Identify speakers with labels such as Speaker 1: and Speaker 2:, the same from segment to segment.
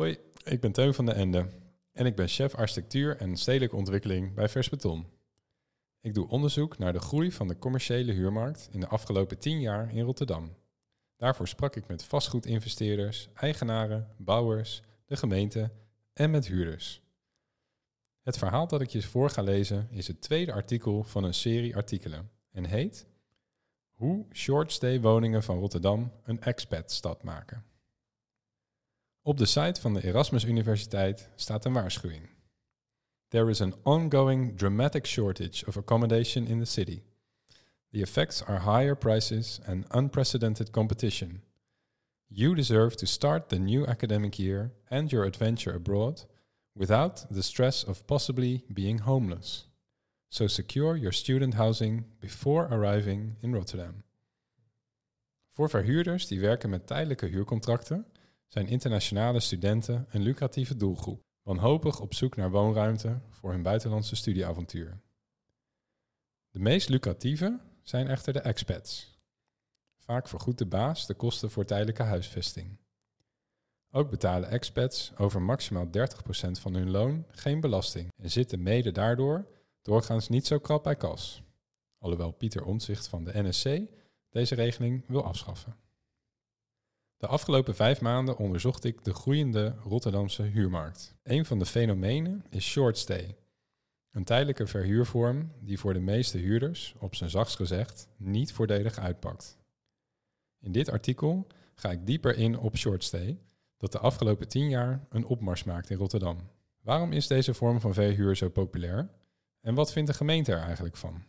Speaker 1: Hoi, ik ben Teun van de Ende en ik ben chef architectuur en stedelijke ontwikkeling bij Vers Beton. Ik doe onderzoek naar de groei van de commerciële huurmarkt in de afgelopen 10 jaar in Rotterdam. Daarvoor sprak ik met vastgoedinvesteerders, eigenaren, bouwers, de gemeente en met huurders. Het verhaal dat ik je voor ga lezen is het tweede artikel van een serie artikelen en heet Hoe shortstay woningen van Rotterdam een expat-stad maken. Op de site van de Erasmus Universiteit staat een waarschuwing. There is an ongoing dramatic shortage of accommodation in the city. The effects are higher prices and unprecedented competition. You deserve to start the new academic year and your adventure abroad without the stress of possibly being homeless. So secure your student housing before arriving in Rotterdam. Voor verhuurders die werken met tijdelijke huurcontracten zijn internationale studenten een lucratieve doelgroep, wanhopig op zoek naar woonruimte voor hun buitenlandse studieavontuur. De meest lucratieve zijn echter de expats. Vaak vergoedt de baas de kosten voor tijdelijke huisvesting. Ook betalen expats over maximaal 30% van hun loon geen belasting en zitten mede daardoor doorgaans niet zo krap bij kas. Alhoewel Pieter Omtzigt van de NSC deze regeling wil afschaffen. De afgelopen vijf maanden onderzocht ik de groeiende Rotterdamse huurmarkt. Een van de fenomenen is short stay. Een tijdelijke verhuurvorm die voor de meeste huurders, op zijn zachtst gezegd, niet voordelig uitpakt. In dit artikel ga ik dieper in op short stay, dat de afgelopen tien jaar een opmars maakt in Rotterdam. Waarom is deze vorm van verhuur zo populair? En wat vindt de gemeente er eigenlijk van?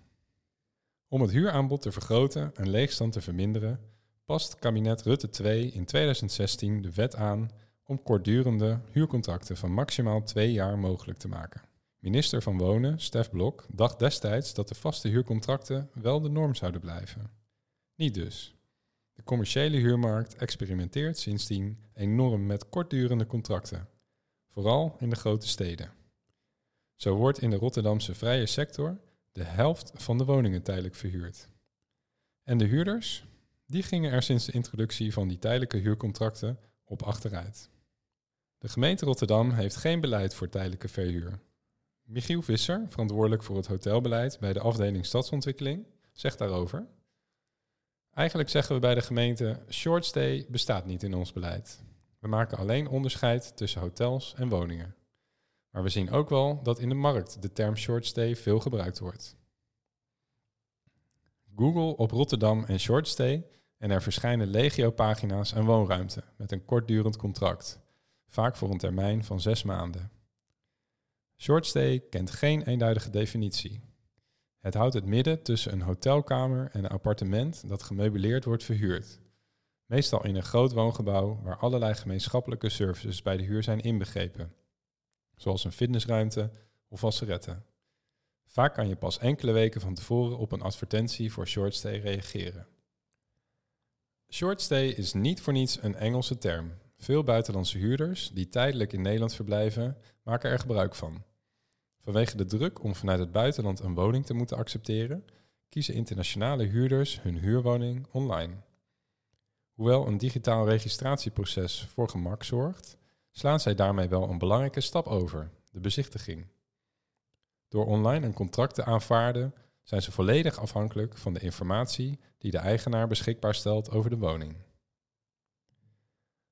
Speaker 1: Om het huuraanbod te vergroten en leegstand te verminderen, past kabinet Rutte 2 in 2016 de wet aan om kortdurende huurcontracten van maximaal twee jaar mogelijk te maken. Minister van Wonen, Stef Blok, dacht destijds dat de vaste huurcontracten wel de norm zouden blijven. Niet dus. De commerciële huurmarkt experimenteert sindsdien enorm met kortdurende contracten, vooral in de grote steden. Zo wordt in de Rotterdamse vrije sector de helft van de woningen tijdelijk verhuurd. En de huurders? Die gingen er sinds de introductie van die tijdelijke huurcontracten op achteruit. De gemeente Rotterdam heeft geen beleid voor tijdelijke verhuur. Michiel Visser, verantwoordelijk voor het hotelbeleid bij de afdeling stadsontwikkeling, zegt daarover. Eigenlijk zeggen we bij de gemeente: short stay bestaat niet in ons beleid. We maken alleen onderscheid tussen hotels en woningen. Maar we zien ook wel dat in de markt de term short stay veel gebruikt wordt. Google op Rotterdam en short stay en er verschijnen legio-pagina's en woonruimte met een kortdurend contract, vaak voor een termijn van zes maanden. Shortstay kent geen eenduidige definitie. Het houdt het midden tussen een hotelkamer en een appartement dat gemeubileerd wordt verhuurd. Meestal in een groot woongebouw waar allerlei gemeenschappelijke services bij de huur zijn inbegrepen, zoals een fitnessruimte of wasseretten. Vaak kan je pas enkele weken van tevoren op een advertentie voor shortstay reageren. Shortstay is niet voor niets een Engelse term. Veel buitenlandse huurders die tijdelijk in Nederland verblijven, maken er gebruik van. Vanwege de druk om vanuit het buitenland een woning te moeten accepteren, kiezen internationale huurders hun huurwoning online. Hoewel een digitaal registratieproces voor gemak zorgt, slaan zij daarmee wel een belangrijke stap over, de bezichtiging. Door online een contract te aanvaarden, zijn ze volledig afhankelijk van de informatie die de eigenaar beschikbaar stelt over de woning.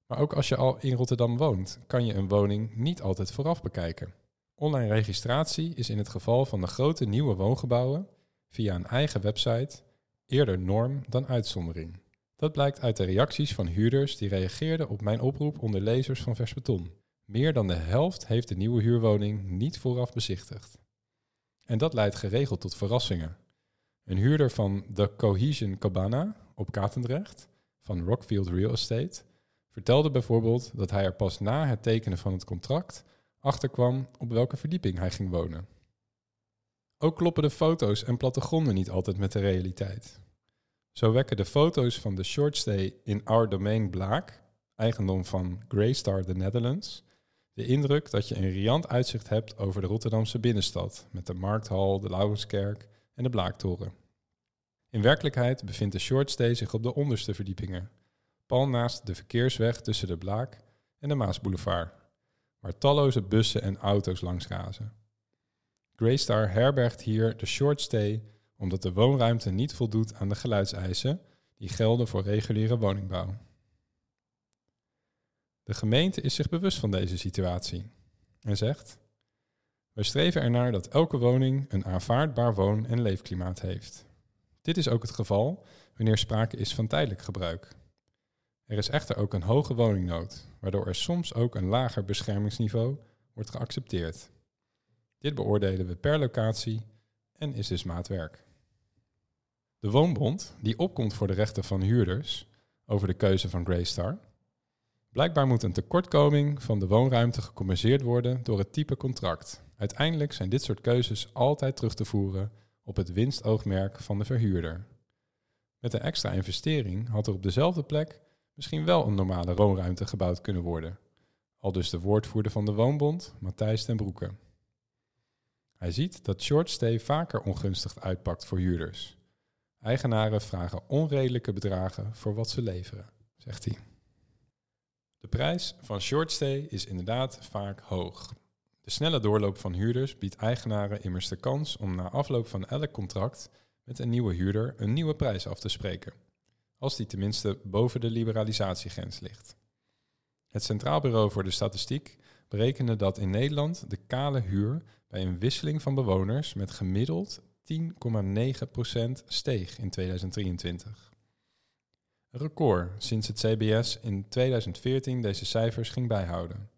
Speaker 1: Maar ook als je al in Rotterdam woont, kan je een woning niet altijd vooraf bekijken. Online registratie is in het geval van de grote nieuwe woongebouwen via een eigen website eerder norm dan uitzondering. Dat blijkt uit de reacties van huurders die reageerden op mijn oproep onder lezers van Versbeton. Meer dan de helft heeft de nieuwe huurwoning niet vooraf bezichtigd. En dat leidt geregeld tot verrassingen. Een huurder van de Cohesion Cabana op Katendrecht van Rockfield Real Estate vertelde bijvoorbeeld dat hij er pas na het tekenen van het contract achterkwam op welke verdieping hij ging wonen. Ook kloppen de foto's en plattegronden niet altijd met de realiteit. Zo wekken de foto's van de shortstay in Our Domain Blaak, eigendom van Greystar the Netherlands, de indruk dat je een riant uitzicht hebt over de Rotterdamse binnenstad met de Markthal, de Laurenskerk en de Blaaktoren. In werkelijkheid bevindt de shortstay zich op de onderste verdiepingen, pal naast de verkeersweg tussen de Blaak en de Maasboulevard, waar talloze bussen en auto's langs razen. Greystar herbergt hier de short stay omdat de woonruimte niet voldoet aan de geluidseisen die gelden voor reguliere woningbouw. De gemeente is zich bewust van deze situatie en zegt: We streven ernaar dat elke woning een aanvaardbaar woon- en leefklimaat heeft. Dit is ook het geval wanneer sprake is van tijdelijk gebruik. Er is echter ook een hoge woningnood, waardoor er soms ook een lager beschermingsniveau wordt geaccepteerd. Dit beoordelen we per locatie en is dus maatwerk. De Woonbond, die opkomt voor de rechten van huurders over de keuze van Greystar. Blijkbaar moet een tekortkoming van de woonruimte gecompenseerd worden door het type contract. Uiteindelijk zijn dit soort keuzes altijd terug te voeren op het winstoogmerk van de verhuurder. Met een extra investering had er op dezelfde plek misschien wel een normale woonruimte gebouwd kunnen worden. Al dus de woordvoerder van de Woonbond, Matthijs ten Broeke. Hij ziet dat shortstay vaker ongunstig uitpakt voor huurders. Eigenaren vragen onredelijke bedragen voor wat ze leveren, zegt hij. De prijs van shortstay is inderdaad vaak hoog. De snelle doorloop van huurders biedt eigenaren immers de kans om na afloop van elk contract met een nieuwe huurder een nieuwe prijs af te spreken, als die tenminste boven de liberalisatiegrens ligt. Het Centraal Bureau voor de Statistiek berekende dat in Nederland de kale huur bij een wisseling van bewoners met gemiddeld 10,9% steeg in 2023. Record sinds het CBS in 2014 deze cijfers ging bijhouden.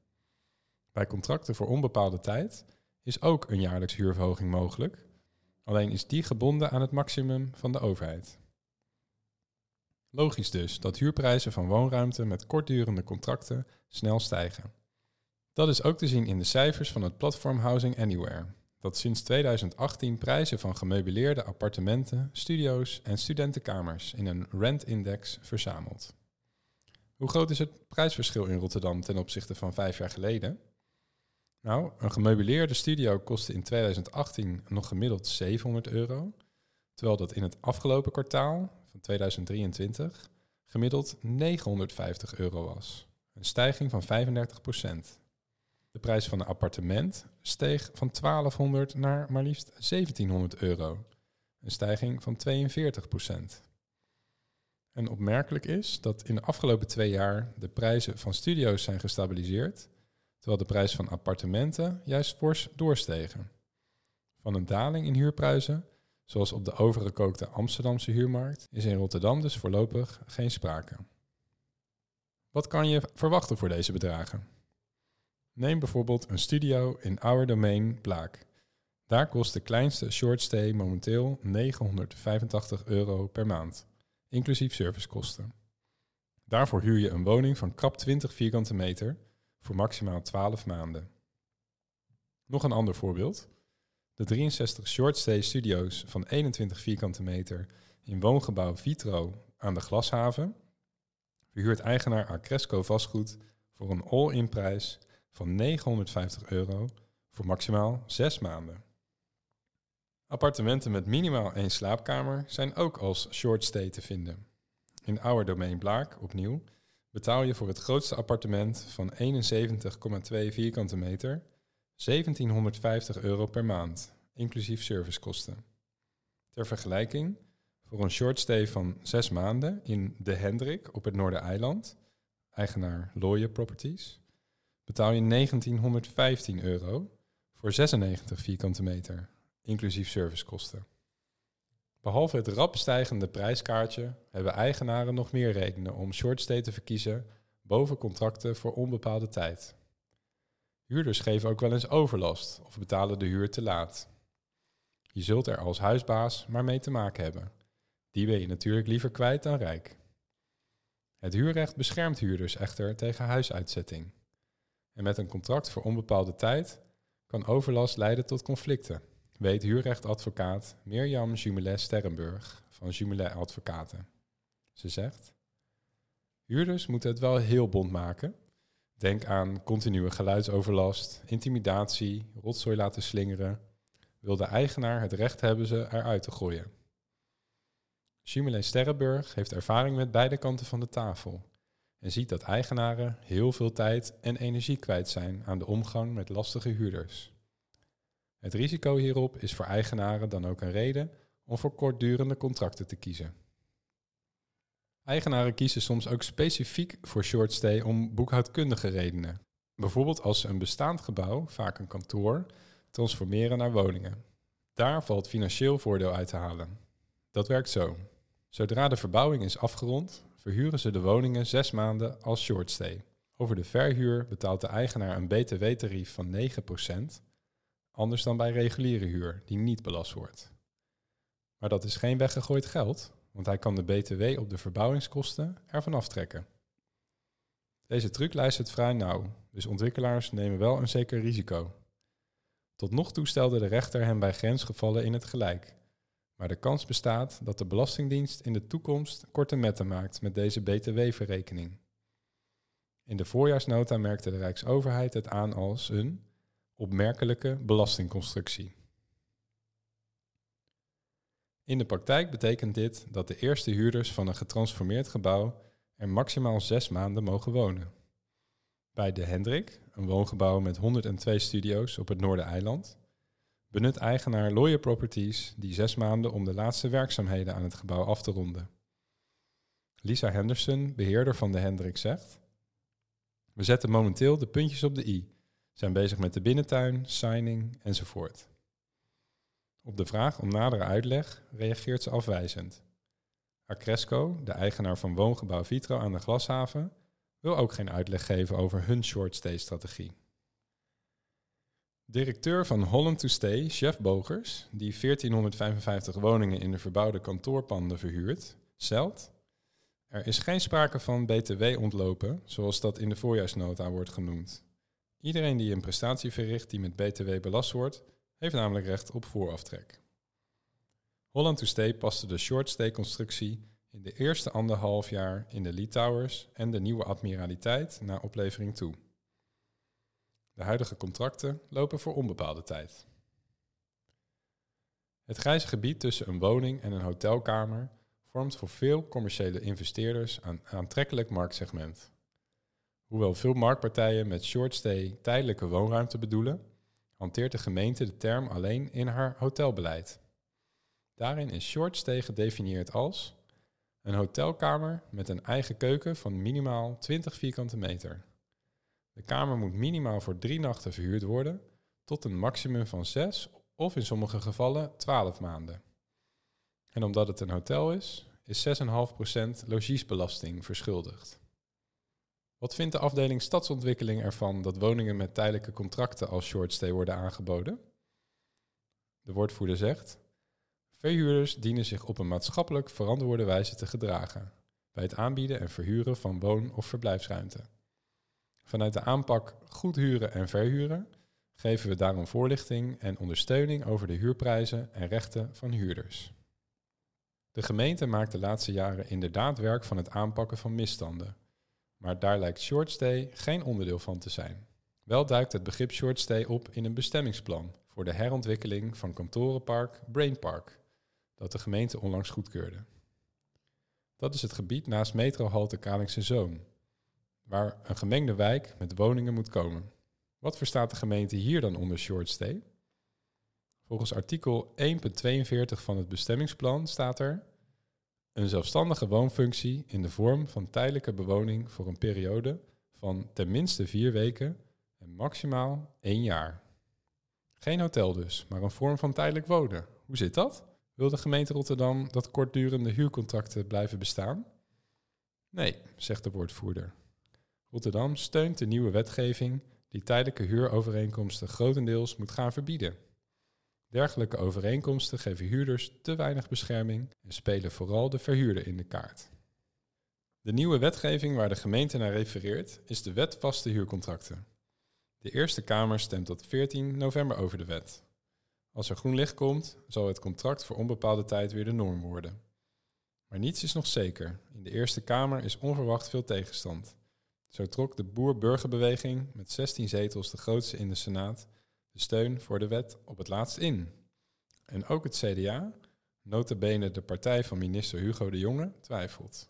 Speaker 1: Bij contracten voor onbepaalde tijd is ook een jaarlijks huurverhoging mogelijk, alleen is die gebonden aan het maximum van de overheid. Logisch dus dat huurprijzen van woonruimte met kortdurende contracten snel stijgen. Dat is ook te zien in de cijfers van het platform Housing Anywhere, dat sinds 2018 prijzen van gemeubileerde appartementen, studio's en studentenkamers in een rentindex verzamelt. Hoe groot is het prijsverschil in Rotterdam ten opzichte van vijf jaar geleden? Nou, een gemeubileerde studio kostte in 2018 nog gemiddeld 700 euro, terwijl dat in het afgelopen kwartaal van 2023 gemiddeld 950 euro was. Een stijging van 35 procent. De prijs van een appartement steeg van 1200 naar maar liefst 1700 euro. Een stijging van 42 procent. En opmerkelijk is dat in de afgelopen twee jaar de prijzen van studio's zijn gestabiliseerd, terwijl de prijs van appartementen juist fors doorstegen. Van een daling in huurprijzen, zoals op de overgekookte Amsterdamse huurmarkt, is in Rotterdam dus voorlopig geen sprake. Wat kan je verwachten voor deze bedragen? Neem bijvoorbeeld een studio in Our Domain Blaak. Daar kost de kleinste shortstay momenteel 985 euro per maand, inclusief servicekosten. Daarvoor huur je een woning van krap 20 vierkante meter voor maximaal 12 maanden. Nog een ander voorbeeld. De 63 shortstay studio's van 21 vierkante meter in woongebouw Vitro aan de Glashaven verhuurt eigenaar Acresco vastgoed voor een all-in prijs van 950 euro voor maximaal 6 maanden. Appartementen met minimaal één slaapkamer zijn ook als short stay te vinden. In Our Domain Blaak, opnieuw, betaal je voor het grootste appartement van 71,2 vierkante meter 1750 euro per maand, inclusief servicekosten. Ter vergelijking, voor een short stay van 6 maanden in De Hendrik op het Noordereiland, eigenaar Looie Properties, betaal je 1915 euro voor 96 vierkante meter, inclusief servicekosten. Behalve het rap stijgende prijskaartje hebben eigenaren nog meer redenen om shortstay te verkiezen boven contracten voor onbepaalde tijd. Huurders geven ook wel eens overlast of betalen de huur te laat. Je zult er als huisbaas maar mee te maken hebben. Die ben je natuurlijk liever kwijt dan rijk. Het huurrecht beschermt huurders echter tegen huisuitzetting. En met een contract voor onbepaalde tijd kan overlast leiden tot conflicten, weet huurrechtadvocaat Mirjam Jumelet Sterrenburg van Jumelet Advocaten. Ze zegt: Huurders moeten het wel heel bond maken. Denk aan continue geluidsoverlast, intimidatie, rotzooi laten slingeren. Wil de eigenaar het recht hebben ze eruit te gooien. Jumelet Sterrenburg heeft ervaring met beide kanten van de tafel en ziet dat eigenaren heel veel tijd en energie kwijt zijn aan de omgang met lastige huurders. Het risico hierop is voor eigenaren dan ook een reden om voor kortdurende contracten te kiezen. Eigenaren kiezen soms ook specifiek voor shortstay om boekhoudkundige redenen. Bijvoorbeeld als ze een bestaand gebouw, vaak een kantoor, transformeren naar woningen. Daar valt financieel voordeel uit te halen. Dat werkt zo. Zodra de verbouwing is afgerond, verhuren ze de woningen zes maanden als shortstay. Over de verhuur betaalt de eigenaar een btw-tarief van 9%, anders dan bij reguliere huur, die niet belast wordt. Maar dat is geen weggegooid geld, want hij kan de btw op de verbouwingskosten ervan aftrekken. Deze truc luistert vrij nauw, dus ontwikkelaars nemen wel een zeker risico. Tot nog toe stelde de rechter hem bij grensgevallen in het gelijk. Maar de kans bestaat dat de Belastingdienst in de toekomst korte metten maakt met deze btw-verrekening. In de voorjaarsnota merkte de Rijksoverheid het aan als een opmerkelijke belastingconstructie. In de praktijk betekent dit dat de eerste huurders van een getransformeerd gebouw er maximaal zes maanden mogen wonen. Bij de Hendrik, een woongebouw met 102 studio's op het Noordereiland, benut eigenaar Lawyer Properties die zes maanden om de laatste werkzaamheden aan het gebouw af te ronden. Lisa Henderson, beheerder van de Hendrik, zegt: We zetten momenteel de puntjes op de i, zijn bezig met de binnentuin, signing enzovoort. Op de vraag om nadere uitleg reageert ze afwijzend. Acresco, de eigenaar van woongebouw Vitro aan de Glashaven, wil ook geen uitleg geven over hun short-stay-strategie. Directeur van Holland to Stay, Chef Bogers, die 1455 woningen in de verbouwde kantoorpanden verhuurt, zelt... Er is geen sprake van btw-ontlopen, zoals dat in de voorjaarsnota wordt genoemd. Iedereen die een prestatie verricht die met btw belast wordt, heeft namelijk recht op vooraftrek. Holland to Stay paste de short-stay-constructie in de eerste anderhalf jaar in de Lee Towers en de nieuwe admiraliteit naar oplevering toe. De huidige contracten lopen voor onbepaalde tijd. Het grijze gebied tussen een woning en een hotelkamer vormt voor veel commerciële investeerders een aantrekkelijk marktsegment. Hoewel veel marktpartijen met shortstay tijdelijke woonruimte bedoelen, hanteert de gemeente de term alleen in haar hotelbeleid. Daarin is shortstay gedefinieerd als een hotelkamer met een eigen keuken van minimaal 20 vierkante meter. De kamer moet minimaal voor drie nachten verhuurd worden, tot een maximum van zes of in sommige gevallen 12 maanden. En omdat het een hotel is, is 6,5% logiesbelasting verschuldigd. Wat vindt de afdeling stadsontwikkeling ervan dat woningen met tijdelijke contracten als shortstay worden aangeboden? De woordvoerder zegt: Verhuurders dienen zich op een maatschappelijk verantwoorde wijze te gedragen bij het aanbieden en verhuren van woon- of verblijfsruimte. Vanuit de aanpak goed huren en verhuren geven we daarom voorlichting en ondersteuning over de huurprijzen en rechten van huurders. De gemeente maakt de laatste jaren inderdaad werk van het aanpakken van misstanden, maar daar lijkt shortstay geen onderdeel van te zijn. Wel duikt het begrip shortstay op in een bestemmingsplan voor de herontwikkeling van kantorenpark Brainpark, dat de gemeente onlangs goedkeurde. Dat is het gebied naast metrohalte Kralingse Zoom, waar een gemengde wijk met woningen moet komen. Wat verstaat de gemeente hier dan onder shortstay? Volgens artikel 1.42 van het bestemmingsplan staat er een zelfstandige woonfunctie in de vorm van tijdelijke bewoning voor een periode van ten minste vier weken en maximaal één jaar. Geen hotel dus, maar een vorm van tijdelijk wonen. Hoe zit dat? Wil de gemeente Rotterdam dat kortdurende huurcontracten blijven bestaan? Nee, zegt de woordvoerder. Rotterdam steunt de nieuwe wetgeving die tijdelijke huurovereenkomsten grotendeels moet gaan verbieden. Dergelijke overeenkomsten geven huurders te weinig bescherming en spelen vooral de verhuurder in de kaart. De nieuwe wetgeving waar de gemeente naar refereert is de Wet Vaste Huurcontracten. De Eerste Kamer stemt tot 14 november over de wet. Als er groen licht komt, zal het contract voor onbepaalde tijd weer de norm worden. Maar niets is nog zeker. In de Eerste Kamer is onverwacht veel tegenstand. Zo trok de boer-burgerbeweging met 16 zetels de grootste in de Senaat de steun voor de wet op het laatst in. En ook het CDA, notabene de partij van minister Hugo de Jonge, twijfelt.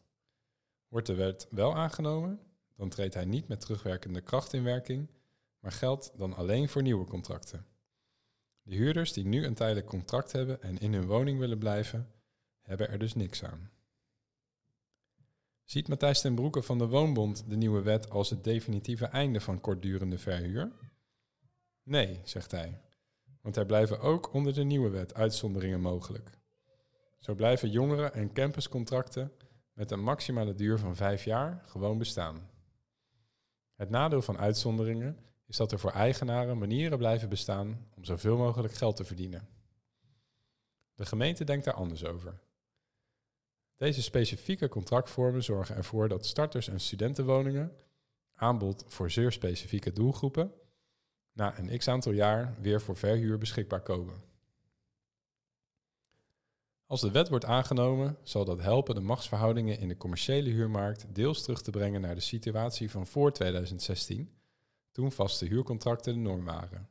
Speaker 1: Wordt de wet wel aangenomen, dan treedt hij niet met terugwerkende kracht in werking, maar geldt dan alleen voor nieuwe contracten. De huurders die nu een tijdelijk contract hebben en in hun woning willen blijven, hebben er dus niks aan. Ziet Matthijs ten Broeke van de Woonbond de nieuwe wet als het definitieve einde van kortdurende verhuur? Nee, zegt hij, want er blijven ook onder de nieuwe wet uitzonderingen mogelijk. Zo blijven jongeren- en campuscontracten met een maximale duur van vijf jaar gewoon bestaan. Het nadeel van uitzonderingen is dat er voor eigenaren manieren blijven bestaan om zoveel mogelijk geld te verdienen. De gemeente denkt daar anders over. Deze specifieke contractvormen zorgen ervoor dat starters- en studentenwoningen, aanbod voor zeer specifieke doelgroepen, na een x aantal jaar weer voor verhuur beschikbaar komen. Als de wet wordt aangenomen, zal dat helpen de machtsverhoudingen in de commerciële huurmarkt deels terug te brengen naar de situatie van voor 2016, toen vaste huurcontracten de norm waren.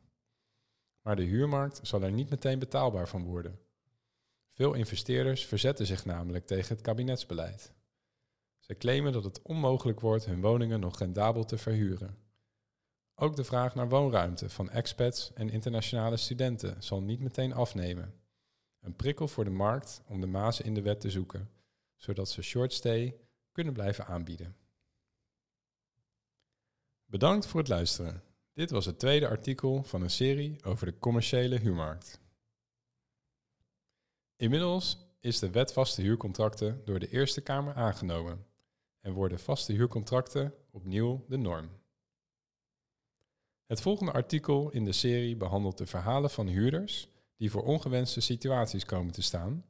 Speaker 1: Maar de huurmarkt zal er niet meteen betaalbaar van worden. Veel investeerders verzetten zich namelijk tegen het kabinetsbeleid. Zij claimen dat het onmogelijk wordt hun woningen nog rendabel te verhuren. Ook de vraag naar woonruimte van expats en internationale studenten zal niet meteen afnemen. Een prikkel voor de markt om de mazen in de wet te zoeken, zodat ze short stay kunnen blijven aanbieden. Bedankt voor het luisteren. Dit was het tweede artikel van een serie over de commerciële huurmarkt. Inmiddels is de wet vaste huurcontracten door de Eerste Kamer aangenomen en worden vaste huurcontracten opnieuw de norm. Het volgende artikel in de serie behandelt de verhalen van huurders die voor ongewenste situaties komen te staan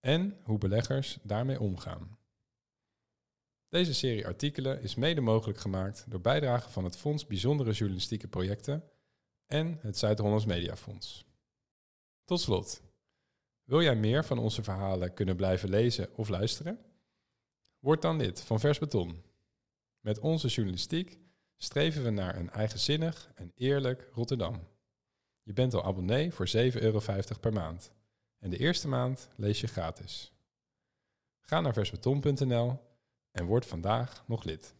Speaker 1: en hoe beleggers daarmee omgaan. Deze serie artikelen is mede mogelijk gemaakt door bijdragen van het Fonds Bijzondere Journalistieke Projecten en het Zuid-Hollands Mediafonds. Tot slot, wil jij meer van onze verhalen kunnen blijven lezen of luisteren? Word dan lid van Vers Beton. Met onze journalistiek streven we naar een eigenzinnig en eerlijk Rotterdam. Je bent al abonnee voor 7,50 euro per maand. En de eerste maand lees je gratis. Ga naar versbeton.nl en word vandaag nog lid.